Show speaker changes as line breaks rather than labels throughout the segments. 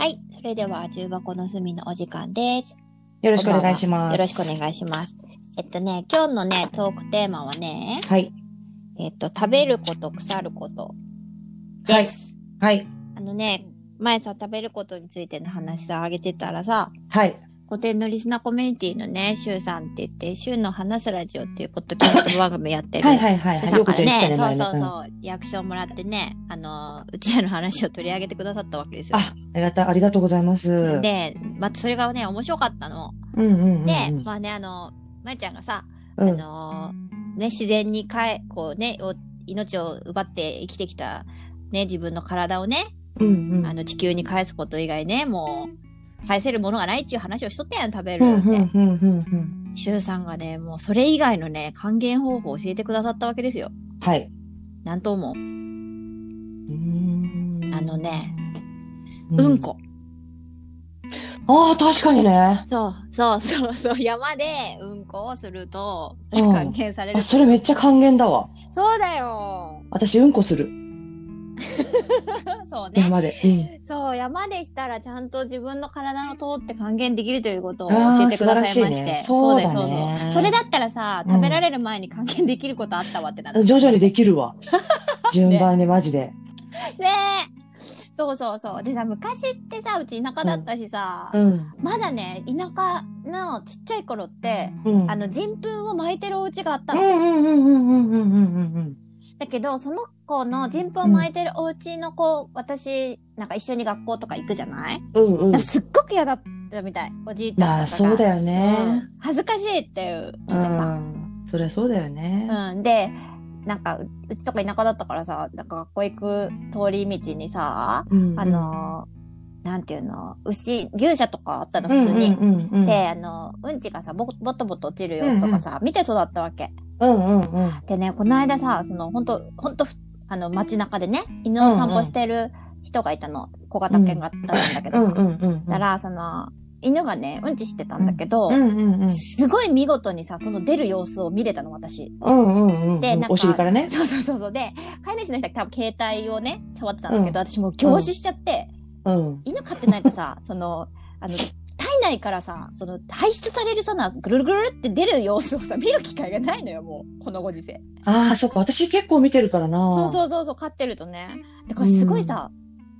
はい。それでは、重箱の隅のお時間です。
よろしくお願いします。
よろしくお願いします。えっとね、今日のね、トークテーマはね、
はい。
えっと、食べること、腐ることです。
はい。
あのね、前さ、食べることについての話さ、あげてたらさ、
はい。
古典のリスナーコミュニティのね、シュウさんって言って、シュウの話すラジオっていうポッドキャスト番組やってる。
はいはいはいはい。
シュウさんからね、そうそう。そう、リアクションもらってね、あの、うちらの話を取り上げてくださったわけですよ。
あ、ありがとう、ありがとうございます。
で、まあ、それがね、面白かったの。
うんうんうんうん。
で、まあね、あの、まゆちゃんがさ、
うん
あのね、自然にかえ、こうね、お命を奪って生きてきた、ね、自分の体をね、
うんうん。
あの、地球に返すこと以外ね、もう、返せるものがないっていう話をしとったやん、食べる
うん
って。
うんうんうん
シュウさんがね、もうそれ以外のね、還元方法を教えてくださったわけですよ。
うん。はい。
なんと思う？
うーん
あのね、
う
うんこ。
ああ、確かにね。
そう、そう、そう、そう、山でうんこをすると、
うん
還元される。
あ、それめっちゃ還元だわ。
そうだよ。
私、うんこする。
そうね。
山で。うん。
そう、山でしたらちゃんと自分の体の通って還元できるということを教えてくださいまし
素晴らし。ね
そうです、
そ
そうう
だね
そう。それだったらさ、
うん
食べられる前に還元できることあったわってなった。
徐々にできるわ。順番にマジで。
ねえ。そうそうそう。でさ、昔ってさ、うち田舎だったしさ、
うん。
まだね、田舎のちっちゃい頃って、
うん。
あの、人糞を巻いてるお家があったの。
うんうんうんうんうんうんうんうん
だけど、その子の人糞を巻いてるお家の子、私、なんか一緒に学校とか行くじゃない、
うん。うんうん。
すっごく嫌だったみたい。おじいちゃ
まあ、
んとかが。
そうだよね。
うん恥ずかしいっていう
う。ん。そりゃそうだよね。
うん。で、なんか、ううちとか田舎だったからさ、なんか学校行く通り道にさ、
うん
あ、のー、なんていうの、牛、牛舎とかあったの、普通に。
うんうんうんうん、
で、あの、うんちがさ、ぼ、ぼとぼと落ちる様子とかさ、見て育ったわけ。
うんうんうん。
でね、この間さ、その、ほんと、ほんとふ、あの、街中でね、犬の散歩してる人がいたの。小型犬があったんだけどさ。
うんうんうん。
だから、その、犬がね、うんちしてたんだけど、
うんうんうん。
すごい見事にさ、その出る様子を見れたの、私。
うんうんうん。
でなんか
お尻からね。
そうそうそうそう。で、飼い主の人は多分携帯をね、触ってたんだけど、私もう凝視しちゃって、
うん。
犬飼ってないとさ、その、あの、体内からさ、その、排出されるさな、ぐるるぐるって出る様子をさ、見る機会がないのよ、もう、このご時世。
ああ、そっか。私結構見てるからな。
そうそうそうそう、飼ってるとね。だからすごいさ、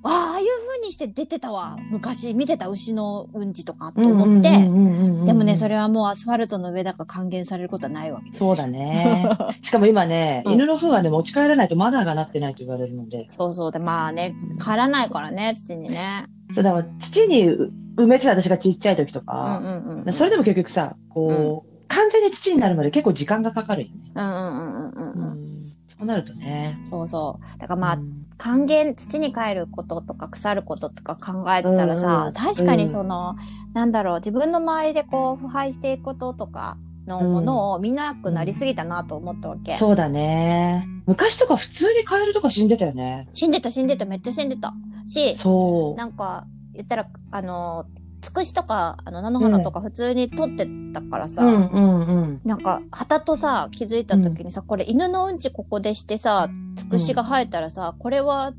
ああ、ああいう風にして出てたわ。昔見てた牛のうんちとかと
うん。
思って、
うんうんうんうん
でもね、それはもうアスファルトの上だから還元されることはないわけですよ。
そうだね。しかも今ね、
うん
犬の糞はね、持ち帰らないとマナーがなってないと言われるので。
そうそう。で、まあね、帰らないからね、土にね。
そうだから土に埋めてた私がちっちゃい時と
うん
か、
うんうん。
それでも結局さ、こう、完全に土になるまで結構時間がかかるよね。
うんうんうんうんうんうん。
ん。そうなるとね。
そうそう。だからまあ、
うん
還元、土に帰ることとか腐ることとか考えてたら
うん
さ、
うん
確かにその、なんだろう、自分の周りでこう、腐敗していくこととかのものを見なくなりすぎたなと思ったわけ。
そうだね。昔とか普通にカエルとか死んでたよね。
死んでた死んでた、めっちゃ死んでた。し、
そう。
なんか、言ったら、あの、つくしとか、あの、菜の花とか普通に取ってたからさ、
うんうんうん。
なんか、旗とさ、気づいた時にさ、これ犬のうんちここでしてさ、つくしが生えたらさ、これは、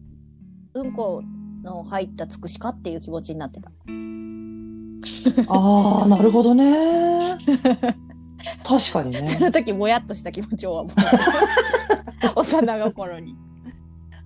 うんこの入ったつくしかっていう気持ちになってた。
ああ、なるほどね。確かにね。
その時、もやっとした気持ちを。幼心に。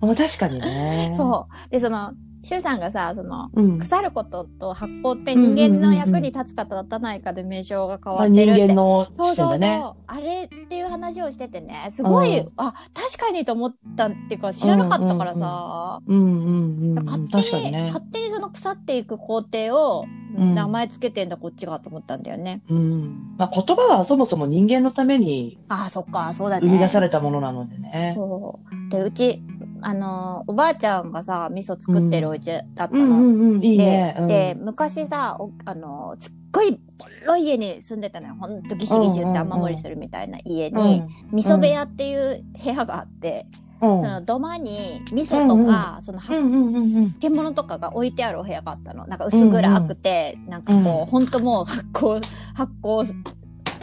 あ確かにね。
そう。で、その、シュウさんがさ、その、
う。うん。
腐ることと発酵って人間の役に立つか立たないかで名称が変わってるって。
人間の
そうそうそう。あれっていう話をしててね、すごい、
うん
あ、確かにと思ったっていうか知らなかったからさ、
うんうんうん。
勝手に、
ね。
勝手にその腐っていく工程を、
うん
名前つけてんだこっちがと思ったんだよね。
うん。まあ言葉はそもそも人間のために
ああ、そっか、そうだね。
生み出されたものなのでね。
そう。で、うち、あのーおばあちゃんがさ、味噌作ってるお家だった
うん
の。
うんうん。いい
で昔さ、おあのーすっごいボロい家に住んでたのよ。ほんとギシギシ言って雨漏りするみたいな家に、味噌部屋っていう部屋があって、
うん。
その土間に味噌とか、その。漬物とかが置いてあるお部屋があったの。なんか薄暗くて、なんかこう、
うん
ほんともう発酵、発酵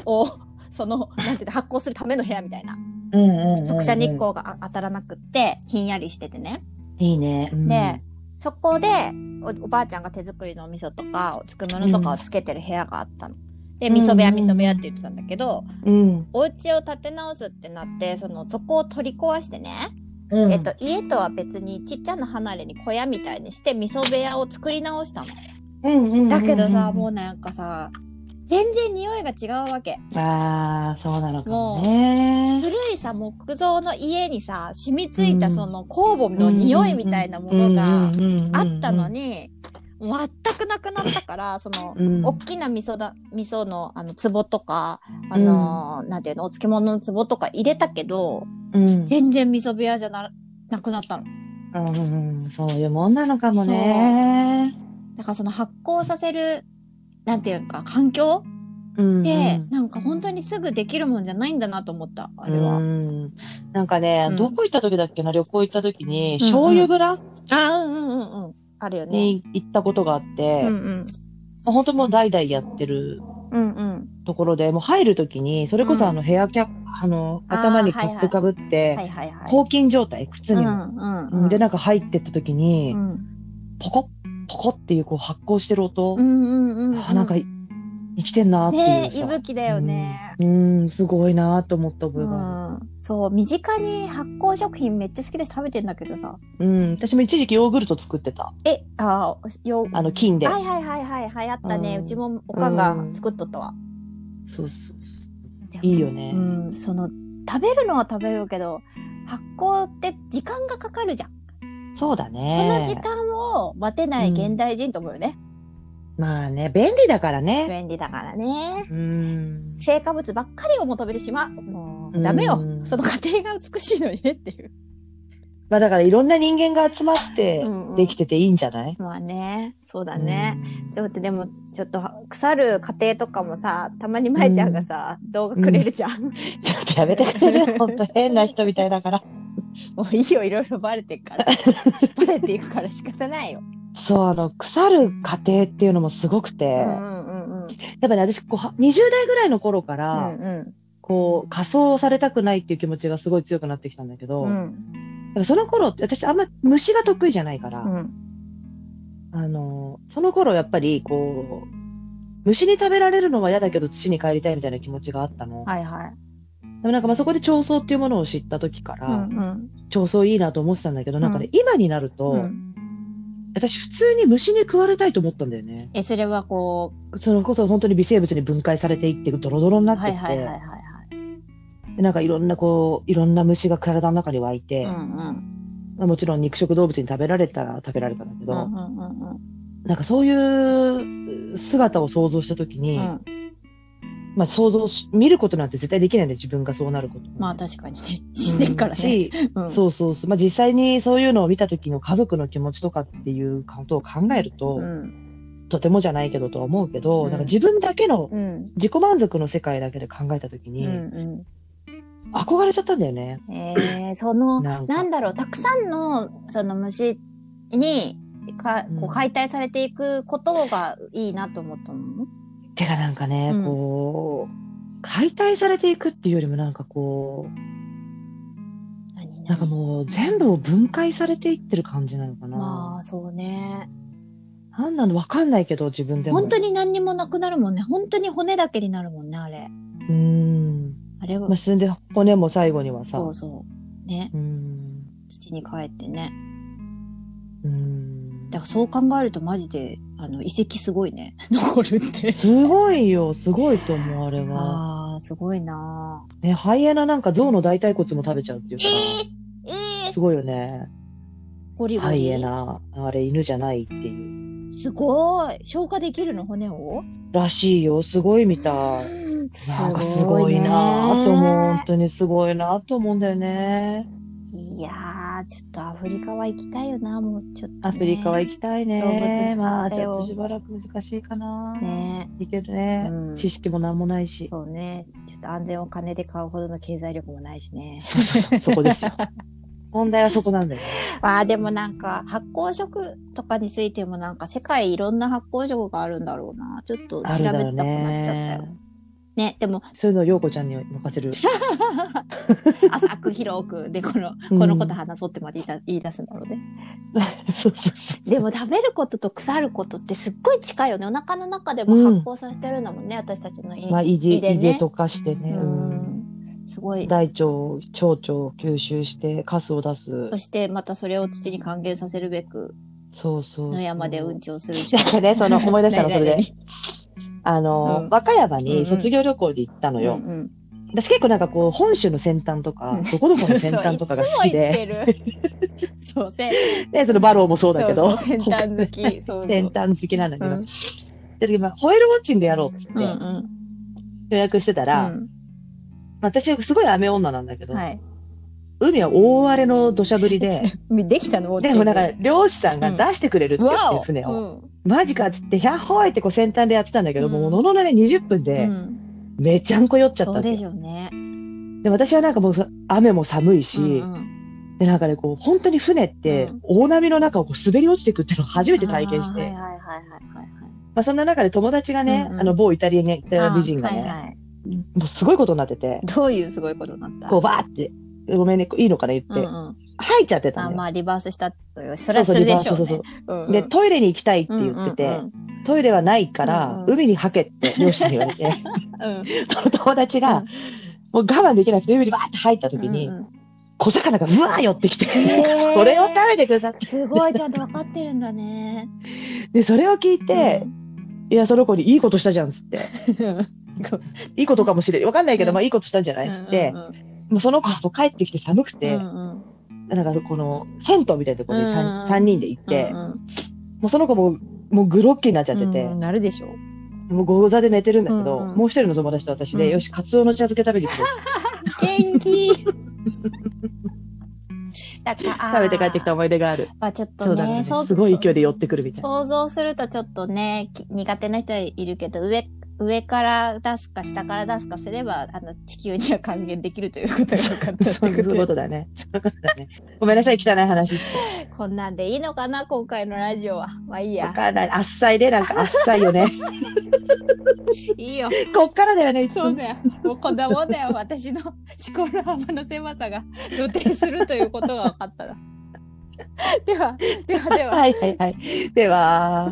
を、その、なんていうの、発酵するための部屋みたいな。直射日光があ当たらなくって、ひんやりしててね。
いいね。うん
で、そこでお、おばあちゃんが手作りのお味噌とか、つくものとかをつけてる部屋があったの。で、味噌部屋、
うん
味噌部屋って言ってたんだけど、
うん。
お家を建て直すってなって、その、そこを取り壊してね、
うん。
えっと、家とは別にちっちゃな離れに小屋みたいにして、味噌部屋を作り直したの。だけどさ、もうなんかさ、全然匂いが違うわけ。
ああ、そうなのかもね。
古いさ、木造の家にさ、染みついた
うん。
その酵母の匂いみたいなものがあったの
に、
に、全くなくなったから、その、
うん。
大きな味噌だ、味噌の、あの、壺とか、あのーなんていうの、お漬物の壺とか入れたけど、
うん。
全然味噌部屋じゃな、なくなったの。
うん、そういうもんなのかもね。
だからその発酵させる、なんていうか、環境？
うん
って、なんか本当にすぐできるもんじゃないんだなと思った、あれは。
うんなんかね、
うん
どこ行った時だっけな、旅行行った時に、
うんうん
醤油蔵？
あ、うんうんうんうん。あるよね。
に行ったことがあって、
うんうん。
本当もう代々やってる
うんうん。
ところで、もう入る時に、それこそ
うん
あのヘアキャップ、あの、頭にキャップかぶって、
はいはいはい。
抗菌状態、靴にも。
うんうんうん。
で、なんか入ってった時に、
うん
ポコッ、ポコッっていうこう発酵してる音、
うんうんうんうん。
あなんかい生きてんなっていうさ。
ねえ、息吹だよね。
うん。うん、すごいなと思った覚
う
えがある。
ん。そう、身近に発酵食品めっちゃ好きだし食べてんだけどさ。
うん、私も一時期ヨーグルト作ってた。
え、あー、よ、
あの、菌で。
はいはいはいはい、流行ったね。
う
うんちもおかんが作っとったわ。
そうそうそう。いいよね。
うん、その、食べるのは食べるけど、発酵って時間がかかるじゃん。
そうだ
そ
ね。
の時間を待てない現代人と思うよね。
まあね、便利だからね。
便利だからね。
うん。
成果物ばっかりを求めてしまう。もう、ダメよ
う。ん
その過程が美しいのにねっていう。
まあだからいろんな人間が集まって
うんうん
できてていいんじゃない、
まあね、そうだね。
うん
ちょっとでも、ちょっと腐る過程とかもさ、たまにまいちゃんがさ、動画くれるじゃん。
ちょっとやめてくれる？本当変な人みたいだから。
もういいよ、いろいろバレてるから。バレていくから仕方ないよ。
そう、あの、腐る過程っていうのもすごくて、
うん
や
うんうん。
っぱね、私、こう、は20代ぐらいの頃か
う
ら、
ん
こう、仮装されたくないっていう気持ちがすごい強くなってきたんだけど、
うん。
その頃って、私あんま虫が得意じゃないから、
うん。
あの、その頃やっぱり、こう、虫に食べられるのは嫌だけど土に帰りたいみたいな気持ちがあったの。
はいはい。
でもなんかまあそこで調層っていうものを知った時か
う
ら、
んうん。
調層いいなと思ってたんだけど、なんかね、今になると、
うん
私普通に虫に食われたいと思ったんだよね。
え、それはこ
それこそ本当に微生物に分解されていって、ドロドロにな
う、
ってって、
はいはいはいはい
なんかいろんなこう、いろんな虫が体の中に湧いて、
うんうん。
まあ、もちろん肉食動物に食べられたら食べられたんだけど、
うんうんうんうん。
なんかそういう姿を想像した時に、
うん。
まあ想像し、見ることなんて絶対できないんで自分がそうなること。
まあ確かにね。死んでっからね。
し、
うん
そうそうそう。まあ実際にそういうのを見た時の家族の気持ちとかっていうことを考えると、
うん。
とてもじゃないけどとは思うけど、
うん
なんか自分だけの
うん。
自己満足の世界だけで考えた時
うん
に、
う
憧れちゃったんだよね。
ん。えー、その、
なん
だろう、たくさんの、その虫に、か
うん
こう解体されていくことがいいなと思ったの？
てかなんかね、
うん
こう、解体されていくっていうよりもなんかこ
何
う、なんかもう全部を分解されていってる感じなのかな。
まあ、そうね。
なんなのわかんないけど、自分でも。
本当に何にもなくなるもんね。本当に骨だけになるもんね、あれ。
うーん。
あれは
まあ、、そんで骨も最後にはさ、
そうそう。ね。
うーん。
土に帰ってね。
うーん
だからそう考えるとマジで、あの、遺跡すごいね。残るって。
すごいよ、すごいと思う、あれは。
ああ、すごいな
ね、ハイエナなんか象の大腿骨も食べちゃうっていうか
えー、え
ら、
ー
す、ごいよね。
ゴリゴリ。
ハイエナ、あれ犬じゃないっていう。
すごい。消化できるの骨を？
らしいよ、すごいみたい。
うん
なんかすごいなぁと思う。本当にすごいなぁと思うんだよね。
ちょっとアフリカは行きたいよな、もうちょっと、ね。
アフリカは行きたい
動物
まあ、ちょっとしばらく難しいかな。
ね
いけるね、
うん
知識もなんもないし。
そうね。ちょっと安全を金で買うほどの経済力もないしね。
そうそうそう、そこですよ。問題はそこなんだよ。
ああ、でもなんか発酵食とかについてもなんか世界いろんな発酵食があるんだろうな。ちょっと調べたくなっちゃったよ。ね、でも、
そういうのを陽子ちゃんに任せる。
浅く広く、で、この、
うん
このこと話そうってまで言い出すんだろうね。でも食べることと腐ることってすっごい近いよね。お腹の中でも発酵させてるんだもんね、私たちの胃。
まあ、胃で、
胃でね
胃で溶かしてね。
う
うん
ん。すごい。
大腸、腸々を吸収して、カスを出す
そ。してまたそれを土に還元させるべく、
そうそう。
野山でうんちをするし。
ね、その、思い出したの、それで。
何
あの、
うん。
和歌山に卒業旅行で行ったのよ。
々うんうん。
私結構なんかこう、本州の先端とか、どこどこの先端とかが好きで、
そう せ
で、そのバローもそうだけど、
先端好き。
先端好きなんだけど、
うん。
で今、ホエールウォッチングやろうっつって
うんうん。
予約してたら、
うん。
私すごい雨女なんだけど、
はい。
海は大荒れの土砂降りで、
できたの
でもなんか漁師さんが出してくれるって言って、船を。
うん。
マジかっつって、100歩いってこう先端でやってたんだけど、
うん。
もうのののね20分
う
で、
ん。
めちゃんこ酔っちゃったんですよ。
しょうね。
で、私はなんかもう雨も寒いし、
うんうん。
で、なんかね、こう、本当に船って
うん、
大波の中をこう滑り落ちていくっていうのを初めて体験して、
あーはいはいはいはいはい
まあそんな中で友達がね、
うんうん。
あの、某イタリアに行っ
はい。
た美人がね、
あーはいはい。
もうすごいことになってて、
どういうすごいことになった？
こう、バーって、ごめんね、いいのかな言って、
うんうん。
吐いちゃってた
あ、
のよ。
まあ、リバースしたとよ。それはするでしょうね。
そうそう
うんうん。
で、トイレに行きたいって言ってて、
うんうん
トイレはないから、
うんうん。
海に吐けって漁師に言われて、
うん。
その友達が、
うん。
もう我慢できなくて海にバーって入った時に、
うんうん。
小魚がうわー寄ってきて、それを食べてくださって、
すごい、ちゃんと分かってるんだね。
で、それを聞いて、いや、その子にいいことしたじゃんっつって、いいことかもしれない。わかんないけど、
うん。
まあいいことしたんじゃないっつって、
うんうん
もうその子と帰ってきて寒くて、
うん
なんかこの、銭湯みたいなところに
うんうん
3, 人で行って、
うんうん
もうその子も、もうグロッキーになっちゃってて、
うんなるでしょう。
もうゴ座で寝てるんだけど、
うんうん
もう一人の友達と私で、
うん
よし、カツオの茶漬け食べに行こうっつって
元気 だから
食べて帰ってきた思い出がある。
まあちょっと
ね。
ね、
すごい勢いで寄ってくるみたいな。
想像するとちょっとね、き苦手な人いるけど、上、上から出すか下から出すかすれば、あの、地球には還元できるということが分かった
そういうことだね。そういうことだね。ごめんなさい、汚い話して。
こんなんでいいのかな、今回のラジオは。まあいいや。
わかんない。あっさいで、なんかあっさいよね。
いいよ。
こっからだよね、いつも
そうだよ。もうこんなもんだよ。私の思考の幅の狭さが露呈するということが分かったら。では、ではでは。
はいはいはい。では。